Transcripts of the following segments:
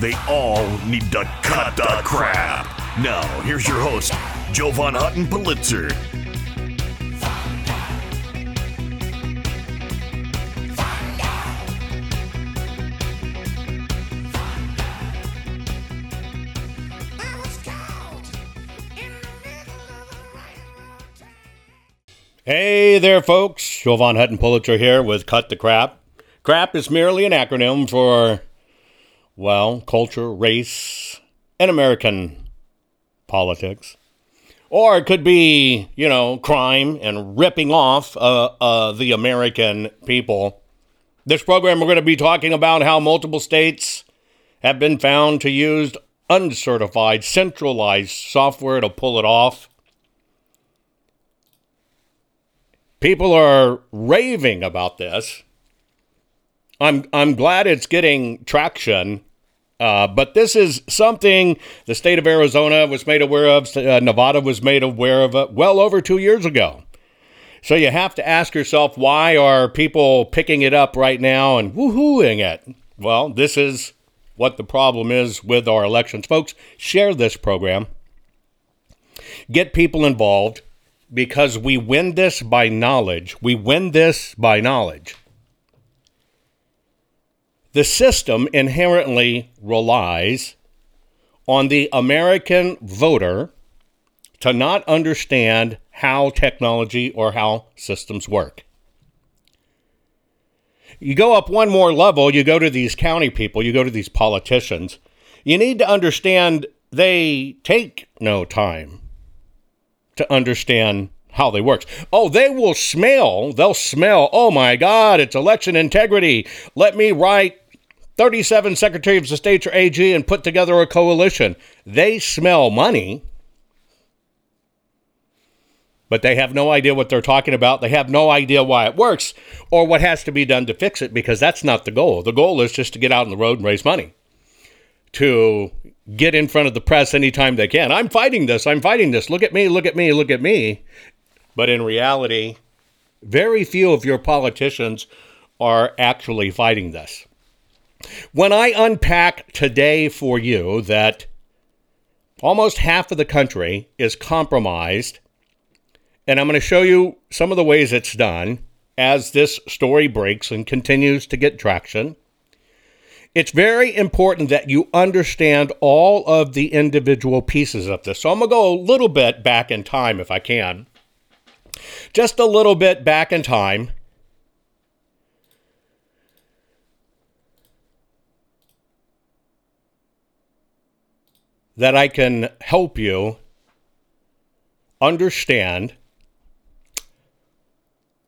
They all need to cut the crap. Now, here's your host, Jovan Hutton Pulitzer. Hey there, folks. Jovan Hutton Pulitzer here with Cut the Crap. Crap is merely an acronym for, well, culture, race, and American politics. Or it could be, you know, crime and ripping off uh, uh, the American people. This program, we're going to be talking about how multiple states have been found to use uncertified, centralized software to pull it off. People are raving about this. I'm I'm glad it's getting traction, uh, but this is something the state of Arizona was made aware of. Uh, Nevada was made aware of it well over two years ago. So you have to ask yourself, why are people picking it up right now and woohooing it? Well, this is what the problem is with our elections, folks. Share this program. Get people involved because we win this by knowledge. We win this by knowledge. The system inherently relies on the American voter to not understand how technology or how systems work. You go up one more level, you go to these county people, you go to these politicians. You need to understand they take no time to understand how they work. Oh, they will smell, they'll smell, oh my God, it's election integrity. Let me write 37 secretaries of state or AG and put together a coalition. They smell money, but they have no idea what they're talking about. They have no idea why it works or what has to be done to fix it because that's not the goal. The goal is just to get out on the road and raise money to get in front of the press anytime they can. I'm fighting this. I'm fighting this. Look at me. Look at me. Look at me. But in reality, very few of your politicians are actually fighting this. When I unpack today for you that almost half of the country is compromised, and I'm going to show you some of the ways it's done as this story breaks and continues to get traction. It's very important that you understand all of the individual pieces of this. So I'm going to go a little bit back in time if I can just a little bit back in time. That I can help you understand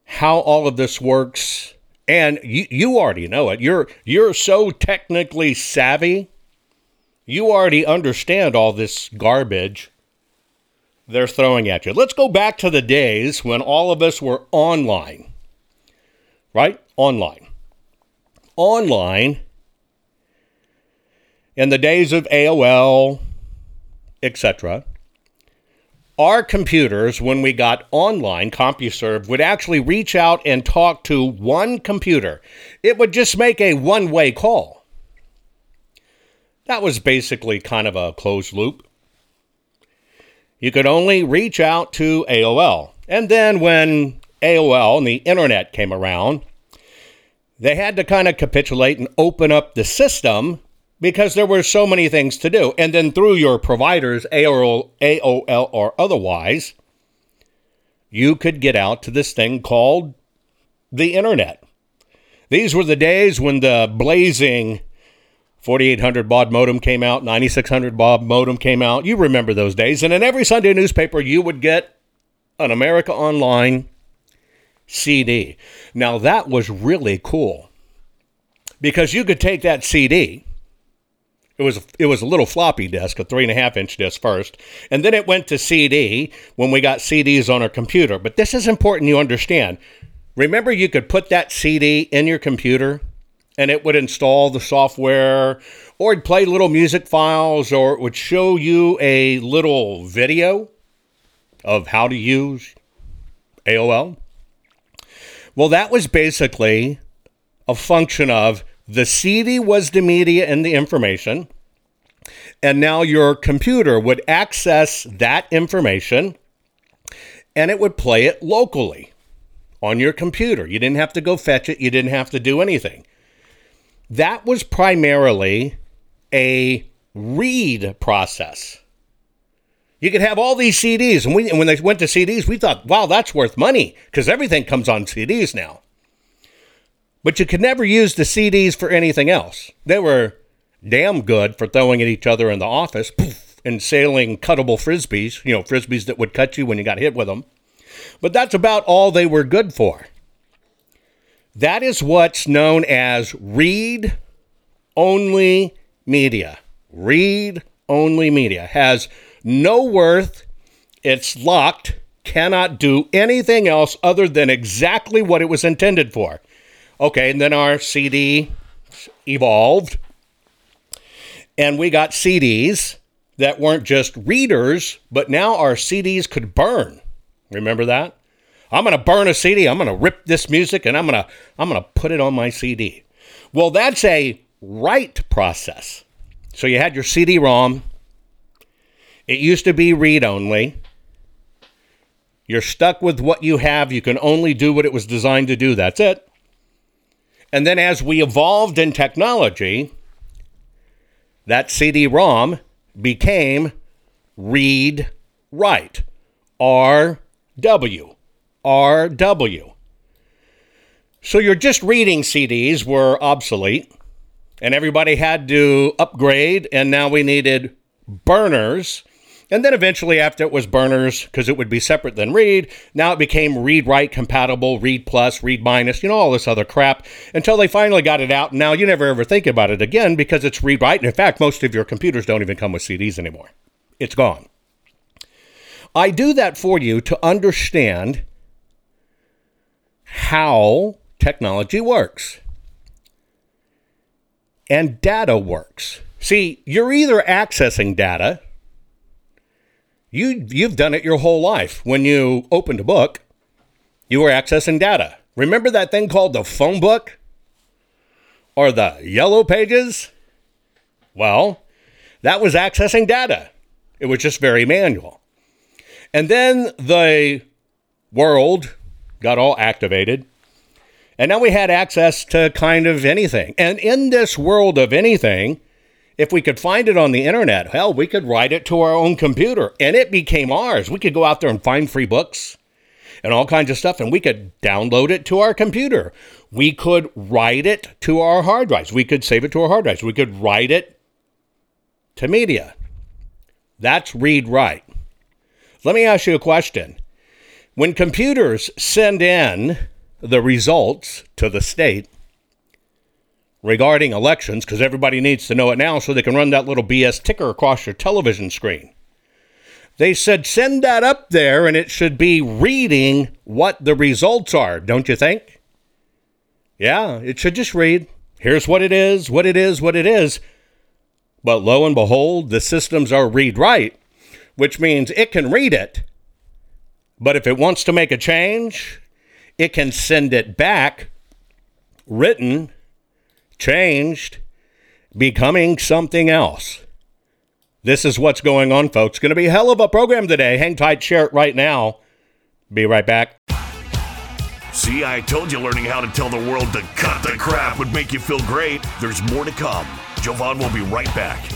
how all of this works and you, you already know it you're you're so technically savvy you already understand all this garbage they're throwing at you. Let's go back to the days when all of us were online, right? Online. Online in the days of AOL, etc. Our computers, when we got online, CompuServe, would actually reach out and talk to one computer. It would just make a one way call. That was basically kind of a closed loop you could only reach out to AOL. And then when AOL and the internet came around, they had to kind of capitulate and open up the system because there were so many things to do. And then through your providers, AOL, AOL or otherwise, you could get out to this thing called the internet. These were the days when the blazing 4800 baud modem came out, 9600 baud modem came out. You remember those days. And in every Sunday newspaper, you would get an America Online CD. Now, that was really cool because you could take that CD. It was it was a little floppy disk, a three and a half inch disk first, and then it went to CD when we got CDs on our computer. But this is important you understand. Remember, you could put that CD in your computer and it would install the software or it'd play little music files or it would show you a little video of how to use AOL. Well, that was basically a function of the CD was the media and the information, and now your computer would access that information and it would play it locally on your computer. You didn't have to go fetch it, you didn't have to do anything. That was primarily a read process. You could have all these CDs, and, we, and when they went to CDs, we thought, wow, that's worth money because everything comes on CDs now. But you could never use the CDs for anything else. They were damn good for throwing at each other in the office poof, and sailing cuttable frisbees, you know, frisbees that would cut you when you got hit with them. But that's about all they were good for. That is what's known as read only media. Read only media has no worth, it's locked, cannot do anything else other than exactly what it was intended for. Okay, and then our CD evolved, and we got CDs that weren't just readers, but now our CDs could burn. Remember that? I'm going to burn a CD. I'm going to rip this music and I'm going to I'm going to put it on my CD. Well, that's a write process. So you had your CD-ROM. It used to be read only. You're stuck with what you have. You can only do what it was designed to do. That's it. And then as we evolved in technology, that CD-ROM became read write. RW. RW. So your just reading CDs were obsolete, and everybody had to upgrade, and now we needed burners. And then eventually, after it was burners, because it would be separate than read, now it became read write compatible, read plus, read minus, you know, all this other crap until they finally got it out. And now you never ever think about it again because it's read write. And in fact, most of your computers don't even come with CDs anymore. It's gone. I do that for you to understand how technology works and data works. See, you're either accessing data, you, you've done it your whole life. When you opened a book, you were accessing data. Remember that thing called the phone book or the yellow pages? Well, that was accessing data. It was just very manual. And then the world got all activated. And now we had access to kind of anything. And in this world of anything, if we could find it on the internet, hell, we could write it to our own computer and it became ours. We could go out there and find free books and all kinds of stuff and we could download it to our computer. We could write it to our hard drives. We could save it to our hard drives. We could write it to media. That's read write. Let me ask you a question. When computers send in the results to the state regarding elections, because everybody needs to know it now so they can run that little BS ticker across your television screen, they said send that up there and it should be reading what the results are, don't you think? Yeah, it should just read. Here's what it is, what it is, what it is. But lo and behold, the systems are read write, which means it can read it but if it wants to make a change, it can send it back written, changed, becoming something else. This is what's going on, folks. Going to be a hell of a program today. Hang tight, share it right now. Be right back. See, I told you learning how to tell the world to cut the crap would make you feel great. There's more to come. Jovan will be right back.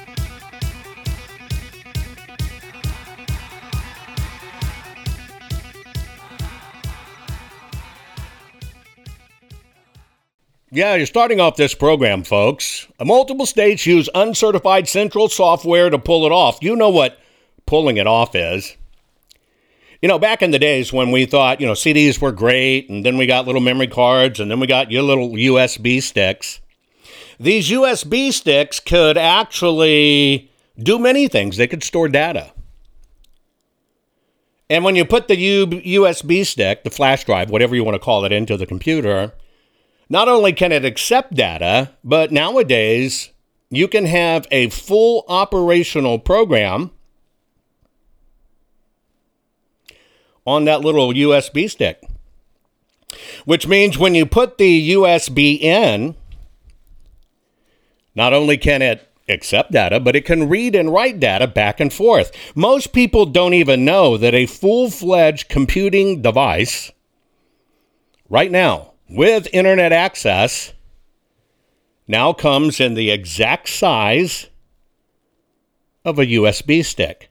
Yeah, you're starting off this program, folks. Multiple states use uncertified central software to pull it off. You know what pulling it off is. You know, back in the days when we thought, you know, CDs were great, and then we got little memory cards, and then we got your little USB sticks. These USB sticks could actually do many things. They could store data. And when you put the USB stick, the flash drive, whatever you want to call it, into the computer, not only can it accept data, but nowadays you can have a full operational program on that little USB stick. Which means when you put the USB in, not only can it accept data, but it can read and write data back and forth. Most people don't even know that a full fledged computing device right now with internet access now comes in the exact size of a USB stick.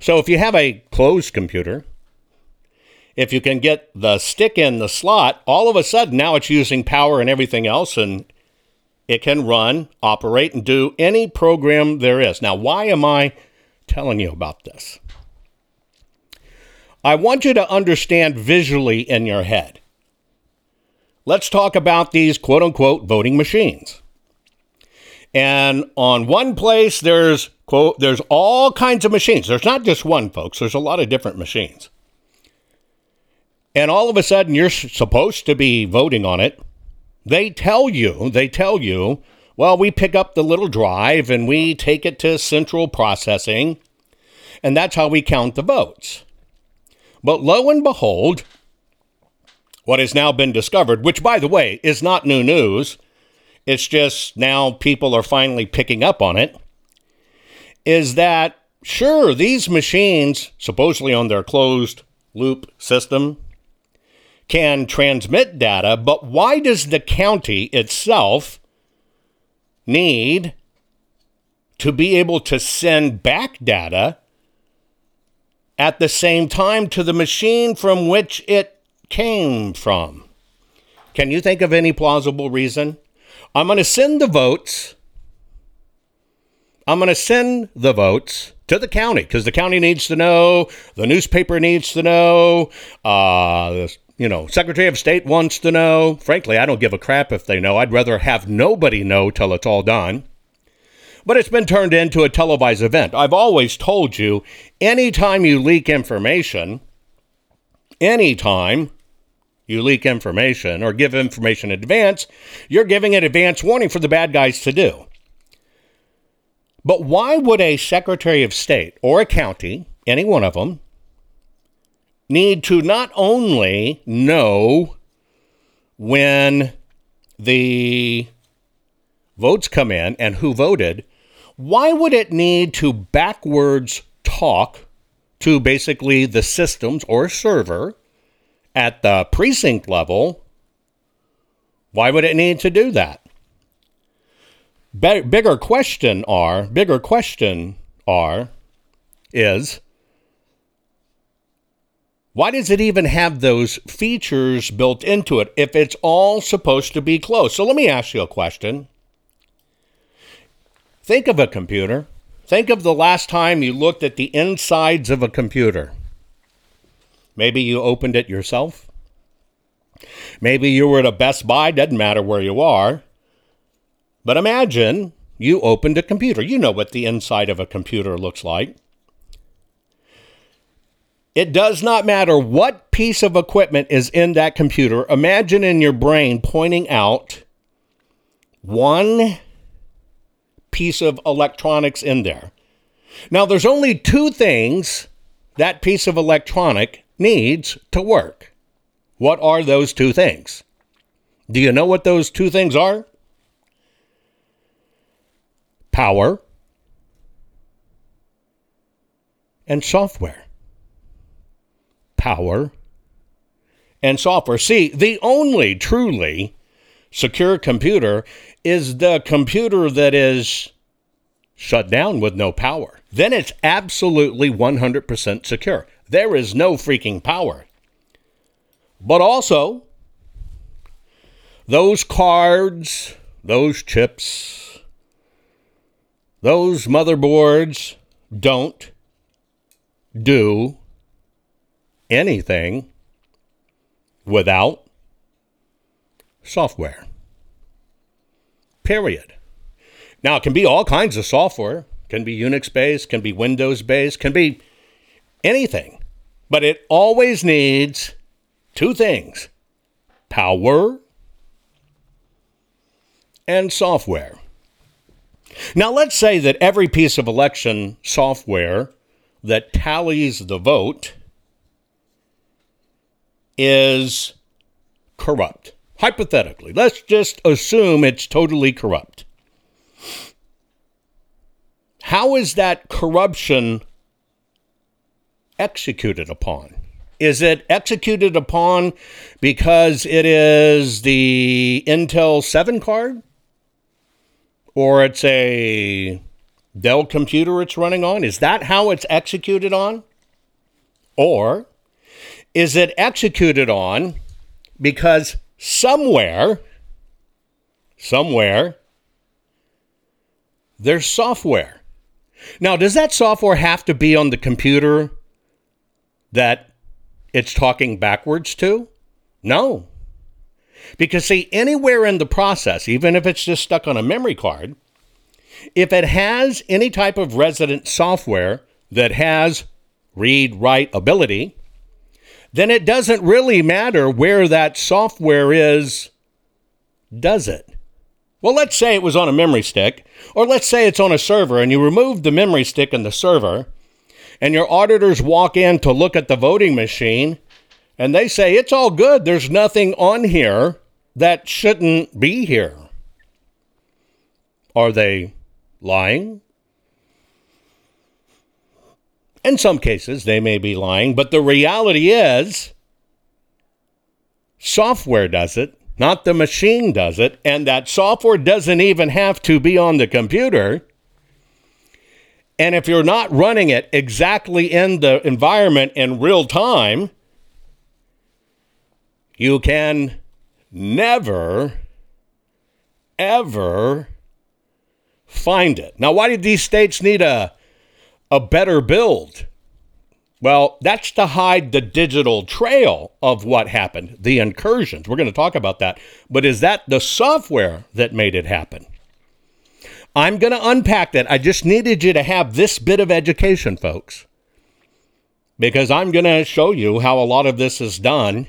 So if you have a closed computer, if you can get the stick in the slot, all of a sudden now it's using power and everything else, and it can run, operate, and do any program there is. Now, why am I telling you about this? I want you to understand visually in your head let's talk about these quote unquote voting machines. And on one place, there's quote, there's all kinds of machines. There's not just one, folks. There's a lot of different machines. And all of a sudden, you're supposed to be voting on it. They tell you, they tell you, well, we pick up the little drive and we take it to central processing, and that's how we count the votes. But lo and behold, what has now been discovered, which by the way is not new news, it's just now people are finally picking up on it, is that sure, these machines, supposedly on their closed loop system, can transmit data, but why does the county itself need to be able to send back data at the same time to the machine from which it came from? Can you think of any plausible reason? I'm going to send the votes. I'm going to send the votes to the county because the county needs to know, the newspaper needs to know, uh, you know, Secretary of State wants to know. Frankly, I don't give a crap if they know. I'd rather have nobody know till it's all done. But it's been turned into a televised event. I've always told you anytime you leak information, anytime you leak information or give information in advance, you're giving an advance warning for the bad guys to do. But why would a Secretary of State or a county, any one of them, need to not only know when the votes come in and who voted, why would it need to backwards talk to basically the systems or server at the precinct level, why would it need to do that? Be- bigger question are bigger question are is why does it even have those features built into it if it's all supposed to be closed? So let me ask you a question. Think of a computer. Think of the last time you looked at the insides of a computer. Maybe you opened it yourself. Maybe you were at a Best Buy, doesn't matter where you are. But imagine you opened a computer. You know what the inside of a computer looks like. It does not matter what piece of equipment is in that computer. Imagine in your brain pointing out one piece of electronics in there. Now, there's only two things that piece of electronic needs to work. What are those two things? Do you know what those two things are? Power and software. Power and software. See, the only truly secure computer is the computer that is shut down with no power. Then it's absolutely 100% secure. There is no freaking power. But also, those cards, those chips, those motherboards don't do anything without software. Period. Now, it can be all kinds of software. It can be Unix based, can be Windows based, can be anything. But it always needs two things power and software. Now, let's say that every piece of election software that tallies the vote is corrupt. Hypothetically, let's just assume it's totally corrupt. How is that corruption executed upon? Is it executed upon because it is the Intel 7 card? Or it's a Dell computer it's running on? Is that how it's executed on? Or is it executed on because somewhere, somewhere, there's software. Now, does that software have to be on the computer that it's talking backwards to? No. Because, see, anywhere in the process, even if it's just stuck on a memory card, If it has any type of resident software that has read write ability, then it doesn't really matter where that software is, does it? Well, let's say it was on a memory stick, or let's say it's on a server and you remove the memory stick and the server, and your auditors walk in to look at the voting machine and they say it's all good. There's nothing on here that shouldn't be here. Are they lying? In some cases, they may be lying, but the reality is software does it, not the machine does it, and that software doesn't even have to be on the computer. And if you're not running it exactly in the environment in real time, you can never, ever find it. Now, why did these states need a, a better build? Well, that's to hide the digital trail of what happened, the incursions. We're going to talk about that. But is that the software that made it happen? I'm going to unpack that. I just needed you to have this bit of education, folks, because I'm going to show you how a lot of this is done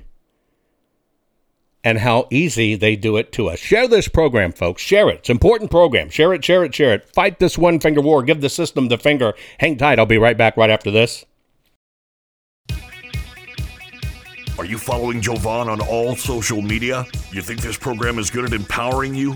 and how easy they do it to us. Share this program, folks. Share it. It's an important program. Share it, share it, share it. Fight this one finger war. Give the system the finger. Hang tight. I'll be right back right after this. Are you following Jovan on all social media? You think this program is good at empowering you?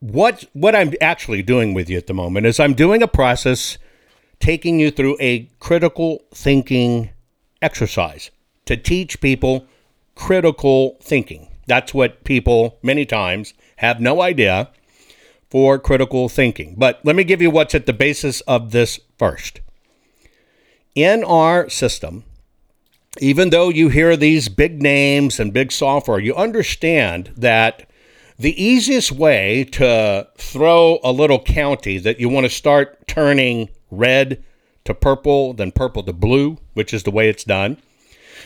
what what I'm actually doing with you at the moment is I'm doing a process taking you through a critical thinking exercise to teach people critical thinking. That's what people many times have no idea for critical thinking. But let me give you what's at the basis of this first. In our system, even though you hear these big names and big software, you understand that the easiest way to throw a little county that you want to start turning red to purple, then purple to blue, which is the way it's done,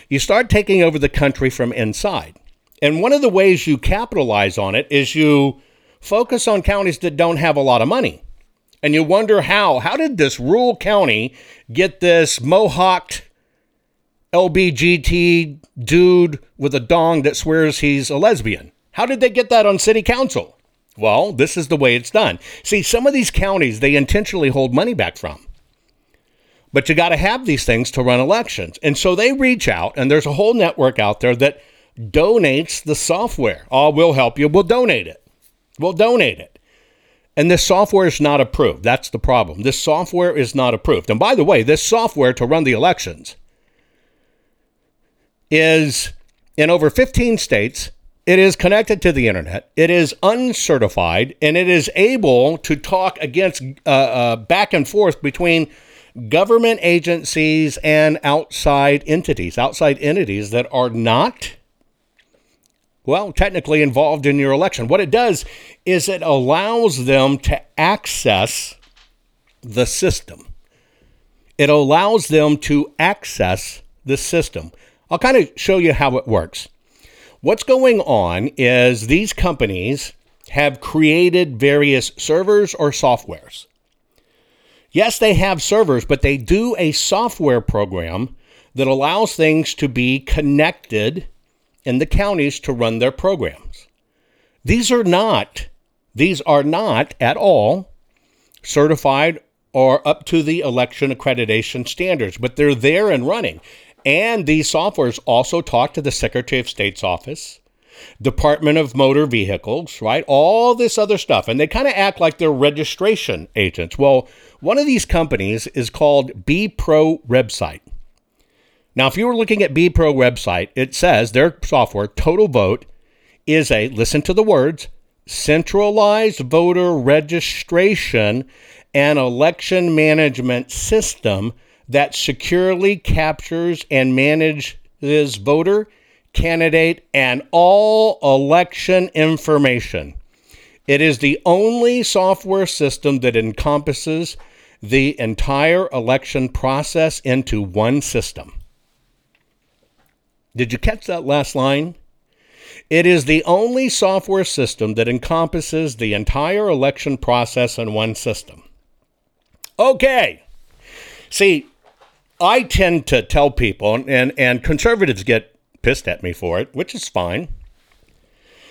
you start taking over the country from inside. And one of the ways you capitalize on it is you focus on counties that don't have a lot of money. And you wonder how. How did this rural county get this mohawked LBGT dude with a dong that swears he's a lesbian? How did they get that on city council? Well, this is the way it's done. See, some of these counties, they intentionally hold money back from. But you got to have these things to run elections. And so they reach out, and there's a whole network out there that donates the software. Oh, we'll help you. We'll donate it. We'll donate it. And this software is not approved. That's the problem. This software is not approved. And by the way, this software to run the elections is in over 15 states. It is connected to the internet. It is uncertified, and it is able to talk against uh, uh, back and forth between government agencies and outside entities, outside entities that are not well, technically involved in your election. What it does is it allows them to access the system. It allows them to access the system. I'll kind of show you how it works. What's going on is these companies have created various servers or softwares. Yes, they have servers, but they do a software program that allows things to be connected in the counties to run their programs. These are not these are not at all certified or up to the election accreditation standards, but they're there and running. And these softwares also talk to the Secretary of State's office, Department of Motor Vehicles, right? All this other stuff. And they kind of act like they're registration agents. Well, one of these companies is called BPro Website. Now, if you were looking at BPro website, it says their software, TotalVote, is a, listen to the words, centralized voter registration and election management system that securely captures and manages voter, candidate, and all election information. It is the only software system that encompasses the entire election process into one system. Did you catch that last line? It is the only software system that encompasses the entire election process in one system. Okay. See, I tend to tell people, and, and conservatives get pissed at me for it, which is fine.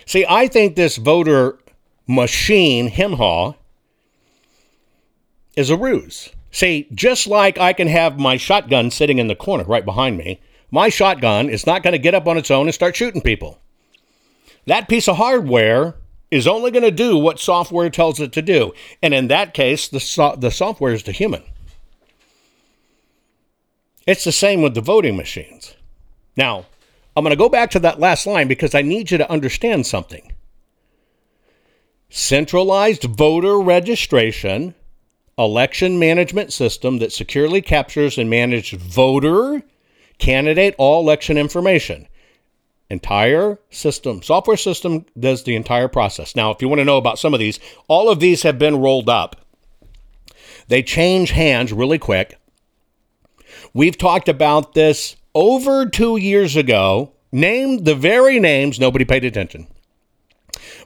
See, I think this voter machine, HIMHA, is a ruse. See, just like I can have my shotgun sitting in the corner right behind me, my shotgun is not going to get up on its own and start shooting people. That piece of hardware is only going to do what software tells it to do. And in that case, the, so- the software is the human. It's the same with the voting machines. Now, I'm going to go back to that last line because I need you to understand something. Centralized voter registration, election management system that securely captures and manages voter, candidate, all election information. Entire system, software system does the entire process. Now, if you want to know about some of these, all of these have been rolled up. They change hands really quick. We've talked about this over two years ago, named the very names, nobody paid attention.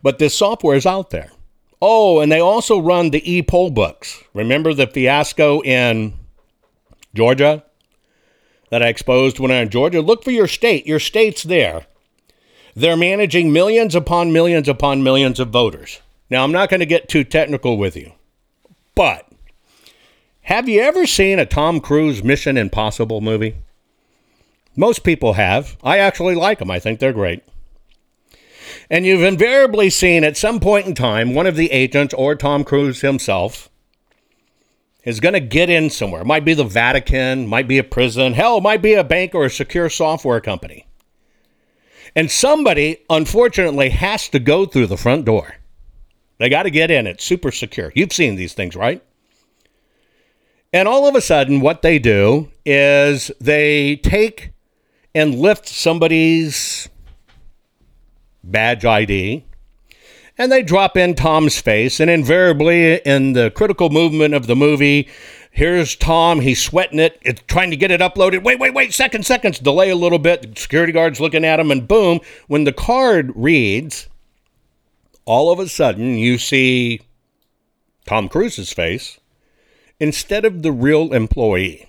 But this software is out there. Oh, and they also run the e poll books. Remember the fiasco in Georgia that I exposed when I was in Georgia? Look for your state. Your state's there. They're managing millions upon millions upon millions of voters. Now, I'm not going to get too technical with you, but have you ever seen a Tom Cruise Mission Impossible movie? Most people have. I actually like them, I think they're great. And you've invariably seen at some point in time one of the agents or Tom Cruise himself is going to get in somewhere. Might be the Vatican, might be a prison, hell, might be a bank or a secure software company. And somebody, unfortunately, has to go through the front door. They got to get in. It's super secure. You've seen these things, right? And all of a sudden, what they do is they take and lift somebody's badge ID and they drop in Tom's face. And invariably, in the critical movement of the movie, here's Tom. He's sweating it, it's trying to get it uploaded. Wait, wait, wait, second, seconds, delay a little bit. The security guard's looking at him, and boom, when the card reads, all of a sudden you see Tom Cruise's face instead of the real employee.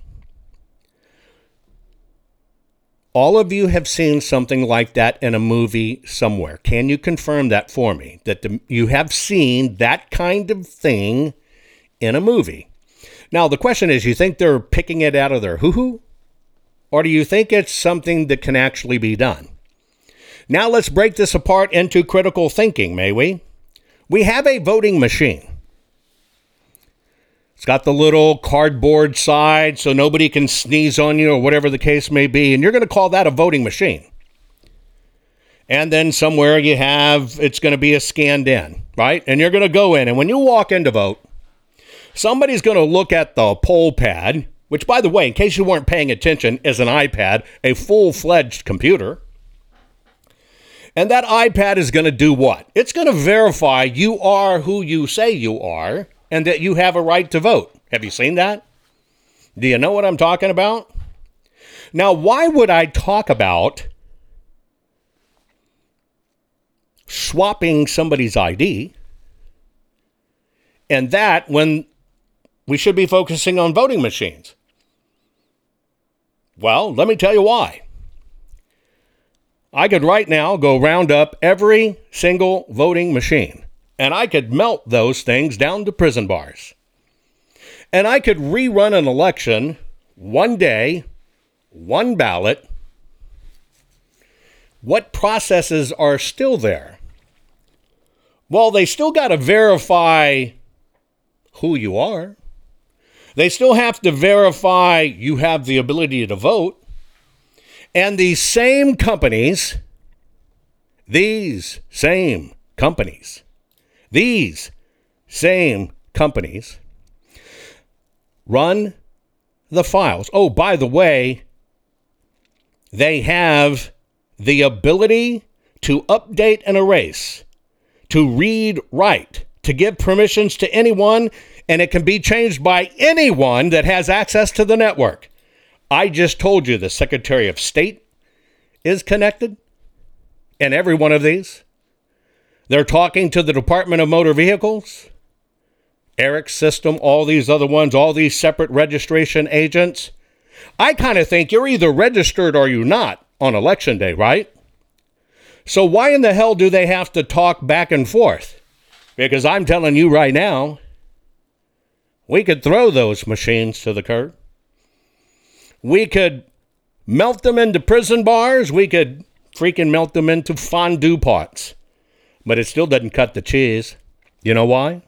All of you have seen something like that in a movie somewhere. Can you confirm that for me? That the, you have seen that kind of thing in a movie? Now, the question is you think they're picking it out of their hoo hoo? Or do you think it's something that can actually be done? Now, let's break this apart into critical thinking, may we? We have a voting machine. It's got the little cardboard side so nobody can sneeze on you or whatever the case may be. And you're going to call that a voting machine. And then somewhere you have, it's going to be a scanned in, right? And you're going to go in. And when you walk in to vote, somebody's going to look at the poll pad, which, by the way, in case you weren't paying attention, is an iPad, a full fledged computer. And that iPad is going to do what? It's going to verify you are who you say you are and that you have a right to vote. Have you seen that? Do you know what I'm talking about? Now, why would I talk about swapping somebody's ID and that when we should be focusing on voting machines? Well, let me tell you why. I could right now go round up every single voting machine and I could melt those things down to prison bars. And I could rerun an election one day, one ballot. What processes are still there? Well, they still got to verify who you are. They still have to verify you have the ability to vote. And these same companies, these same companies, these same companies run the files. Oh, by the way, they have the ability to update and erase, to read, write, to give permissions to anyone, and it can be changed by anyone that has access to the network. I just told you the Secretary of State is connected in every one of these. They're talking to the Department of Motor Vehicles, ERIC's system, all these other ones, all these separate registration agents. I kind of think you're either registered or you're not on election day, right? So why in the hell do they have to talk back and forth? Because I'm telling you right now, we could throw those machines to the curb. We could melt them into prison bars. We could freaking melt them into fondue pots. But it still doesn't cut the cheese. You know why?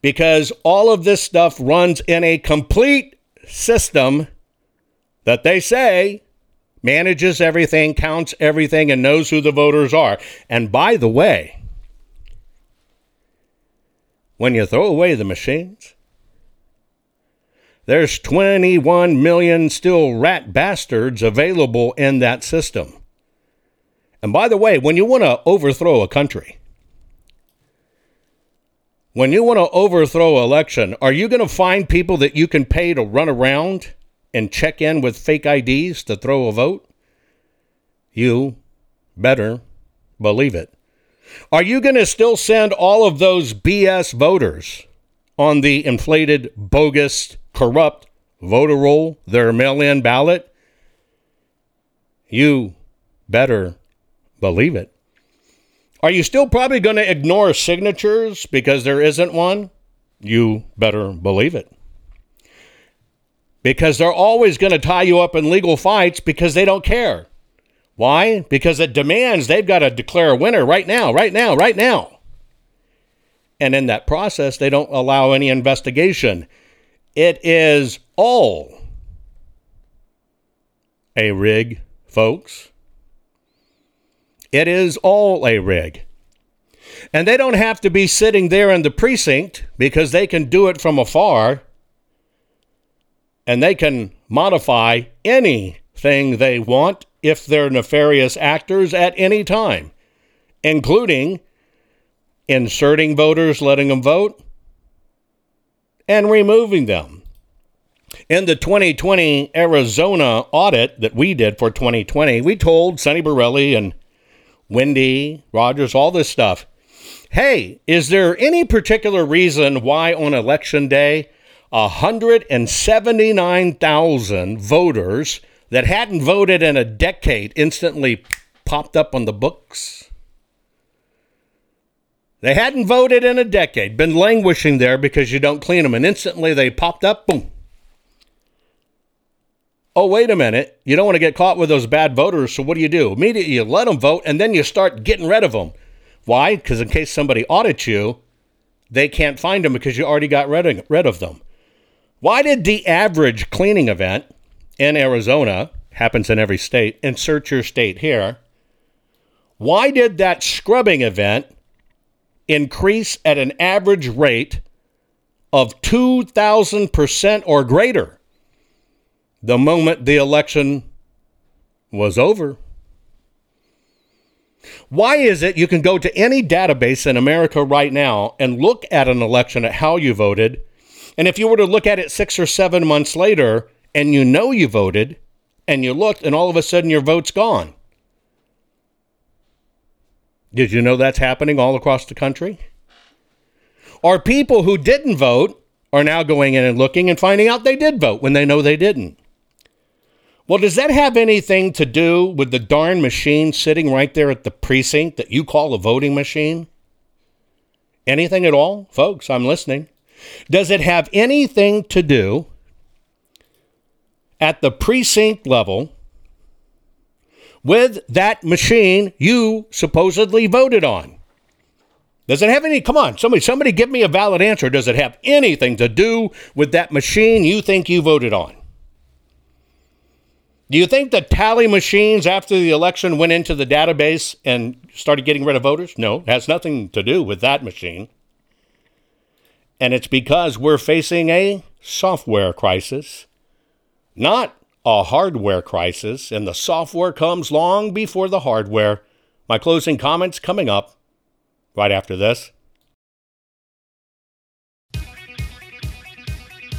Because all of this stuff runs in a complete system that they say manages everything, counts everything, and knows who the voters are. And by the way, when you throw away the machines, there's 21 million still rat bastards available in that system. And by the way, when you want to overthrow a country, when you want to overthrow an election, are you going to find people that you can pay to run around and check in with fake IDs to throw a vote? You better believe it. Are you going to still send all of those BS voters on the inflated, bogus, corrupt voter roll, their mail in ballot? You better believe it. Are you still probably going to ignore signatures because there isn't one? You better believe it. Because they're always going to tie you up in legal fights because they don't care. Why? Because it demands they've got to declare a winner right now, right now, right now. And in that process, they don't allow any investigation. It is all a rig, folks. It is all a rig. And they don't have to be sitting there in the precinct because they can do it from afar and they can modify anything they want if they're nefarious actors at any time, including inserting voters, letting them vote, and removing them. In the 2020 Arizona audit that we did for 2020, we told Sonny Borrelli and Wendy, Rogers, all this stuff. Hey, is there any particular reason why on election day 179,000 voters that hadn't voted in a decade instantly popped up on the books? They hadn't voted in a decade, been languishing there because you don't clean them, and instantly they popped up, boom, oh, wait a minute, you don't want to get caught with those bad voters, so what do you do? Immediately you let them vote and then you start getting rid of them. Why? Because in case somebody audits you, they can't find them because you already got rid of, them. Why did the average cleaning event in Arizona, happens in every state, insert your state here, why did that scrubbing event increase at an average rate of 2,000% or greater? The moment the election was over. Why is it you can go to any database in America right now and look at an election at how you voted? And if you were to look at it six or seven months later and you know you voted and you looked and all of a sudden your vote's gone. Did you know that's happening all across the country? Or people who didn't vote are now going in and looking and finding out they did vote when they know they didn't. Well, does that have anything to do with the darn machine sitting right there at the precinct that you call a voting machine? Anything at all? Folks, I'm listening. Does it have anything to do at the precinct level with that machine you supposedly voted on? Does it have any? Come on, somebody, somebody give me a valid answer. Does it have anything to do with that machine you think you voted on? Do you think the tally machines after the election went into the database and started getting rid of voters? No, it has nothing to do with that machine. And it's because we're facing a software crisis, not a hardware crisis, and the software comes long before the hardware. My closing comments coming up right after this.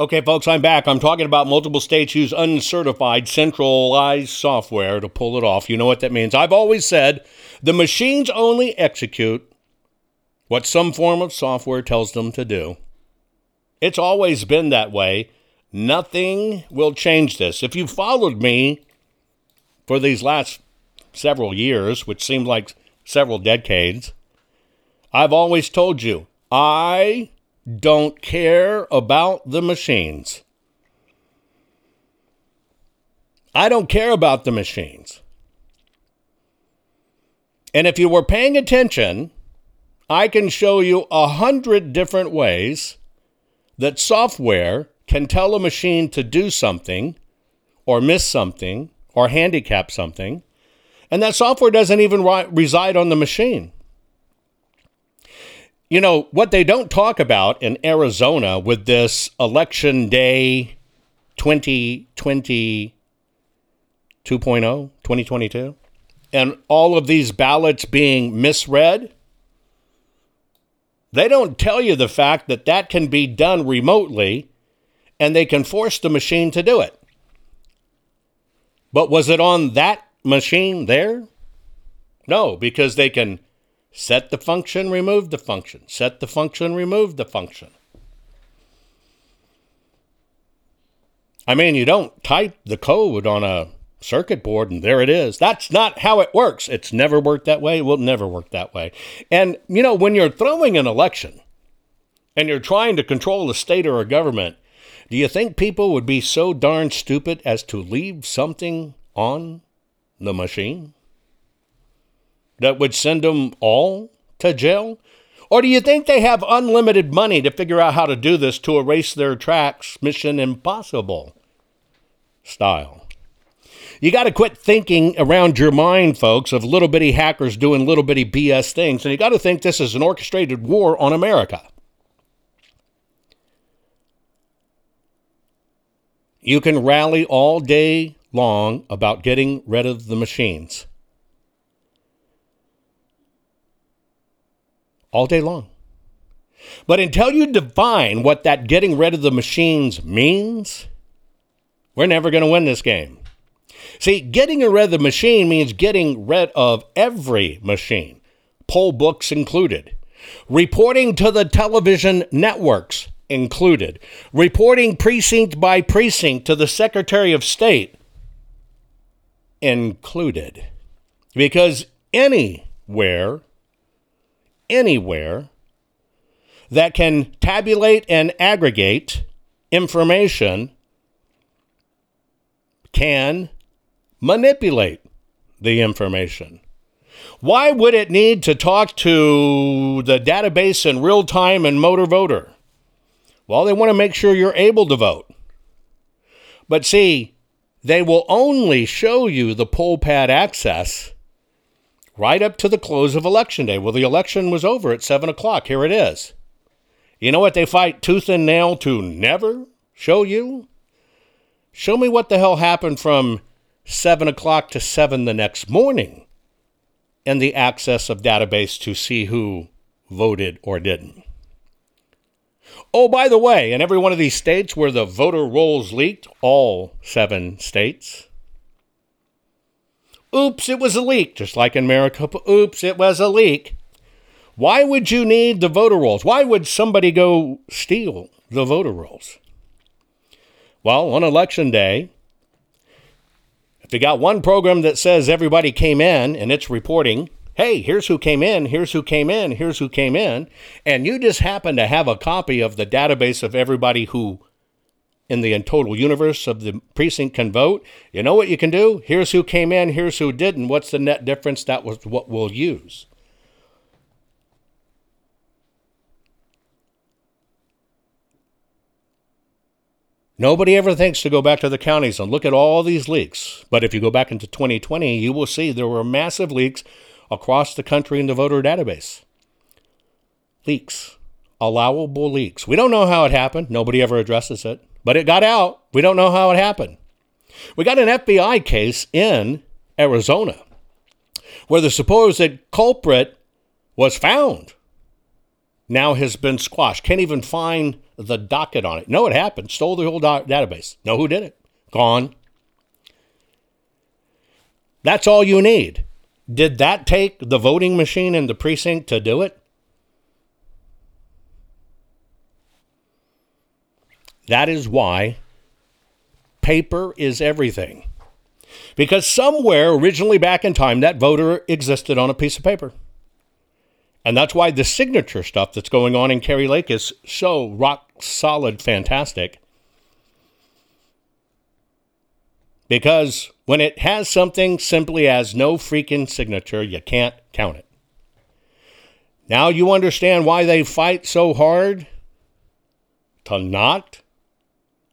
Okay, folks, I'm back. I'm talking about multiple states use uncertified centralized software to pull it off. You know what that means. I've always said the machines only execute what some form of software tells them to do. It's always been that way. Nothing will change this. If you followed me for these last several years, which seemed like several decades, I've always told you I don't care about the machines. I don't care about the machines. And if you were paying attention, I can show you a hundred different ways that software can tell a machine to do something or miss something or handicap something, and that software doesn't even reside on the machine. You know, what they don't talk about in Arizona with this election day 2020 2.0, 2022, and all of these ballots being misread, they don't tell you the fact that that can be done remotely and they can force the machine to do it. But was it on that machine there? No, because they can set the function, remove the function, set the function, remove the function. I mean, you don't type the code on a circuit board and there it is. That's not how it works. It's never worked that way. It will never work that way. And, you know, when you're throwing an election and you're trying to control a state or a government, do you think people would be so darn stupid as to leave something on the machine that would send them all to jail? Or do you think they have unlimited money to figure out how to do this to erase their tracks? Mission impossible style. You got to quit thinking around your mind, folks, of little bitty hackers doing little bitty BS things, and you got to think this is an orchestrated war on America. You can rally all day long about getting rid of the machines. All day long. But until you define what that getting rid of the machines means, we're never going to win this game. See, getting rid of the machine means getting rid of every machine, poll books included, reporting to the television networks included, reporting precinct by precinct to the Secretary of State included. Because anywhere, anywhere that can tabulate and aggregate information can manipulate the information. Why would it need to talk to the database in real time and motor voter? Well, they want to make sure you're able to vote. But see, they will only show you the poll pad access right up to the close of election day. Well, the election was over at 7 o'clock. Here it is. You know what they fight tooth and nail to never show you? Show me what the hell happened from 7 o'clock to 7 the next morning and the access of database to see who voted or didn't. Oh, by the way, in every one of these states where the voter rolls leaked, all seven states, oops, it was a leak, just like in Maricopa, oops, it was a leak. Why would you need the voter rolls? Why would somebody go steal the voter rolls? Well, on election day, if you got one program that says everybody came in and it's reporting, hey, here's who came in, here's who came in, here's who came in, and you just happen to have a copy of the database of everybody who in the total universe of the precinct can vote, you know what you can do? Here's who came in, here's who didn't. What's the net difference? That was what we'll use. Nobody ever thinks to go back to the counties and look at all these leaks. But if you go back into 2020, you will see there were massive leaks across the country in the voter database. Leaks, allowable leaks. We don't know how it happened. Nobody ever addresses it, but it got out. We don't know how it happened. We got an FBI case in Arizona where the supposed culprit was found. Now has been squashed. Can't even find the docket on it. No, it happened. Stole the whole do- database. Know who did it? Gone. That's all you need. Did that take the voting machine in the precinct to do it? That is why paper is everything. Because somewhere originally back in time, that voter existed on a piece of paper. And that's why the signature stuff that's going on in Kari Lake is so rock solid fantastic. Because when it has something simply as no freaking signature, you can't count it. Now you understand why they fight so hard to not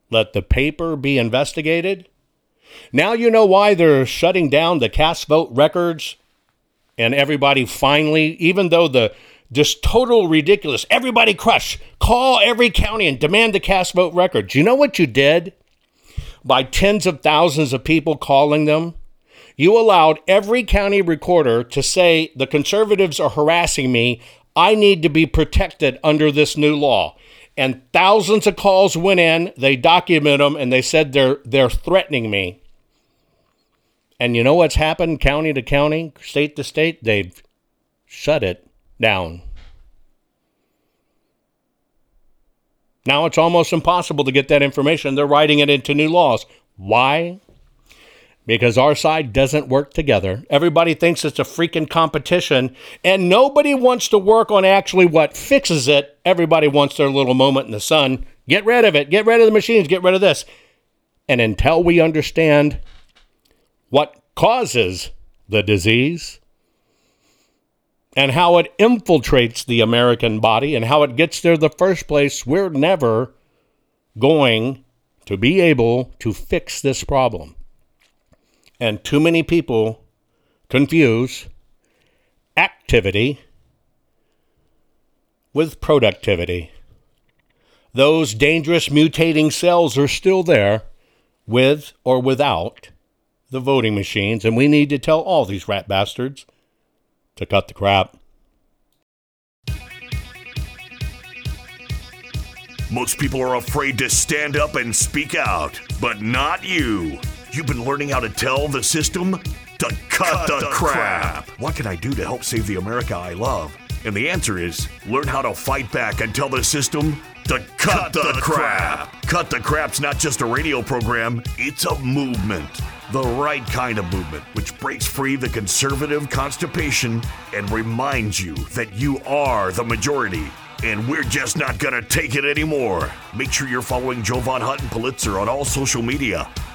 let the paper be investigated. Now you know why they're shutting down the cast vote records and everybody finally, even though the just total ridiculous, everybody crush, call every county and demand the cast vote records. You know what you did? by tens of thousands of people calling them, you allowed every county recorder to say the conservatives are harassing me. I need to be protected under this new law. And thousands of calls went in, they document them, and they said they're, they're threatening me. And you know what's happened county to county, state to state? They've shut it down. Now it's almost impossible to get that information. They're writing it into new laws. Why? Because our side doesn't work together. Everybody thinks it's a freaking competition, and nobody wants to work on actually what fixes it. Everybody wants their little moment in the sun. Get rid of it. Get rid of the machines. Get rid of this. And until we understand what causes the disease, and how it infiltrates the American body and how it gets there the first place, we're never going to be able to fix this problem. And too many people confuse activity with productivity. Those dangerous mutating cells are still there with or without the voting machines, and we need to tell all these rat bastards to cut the crap. Most people are afraid to stand up and speak out, but not you. You've been learning how to tell the system to cut, cut the, the crap. crap. What can I do to help save the America I love? And the answer is learn how to fight back and tell the system to cut, cut the, the crap. crap. Cut the Crap's not just a radio program, it's a movement the right kind of movement, which breaks free the conservative constipation and reminds you that you are the majority. And we're just not gonna take it anymore. Make sure you're following Joe Jovan Hutton Pulitzer on all social media.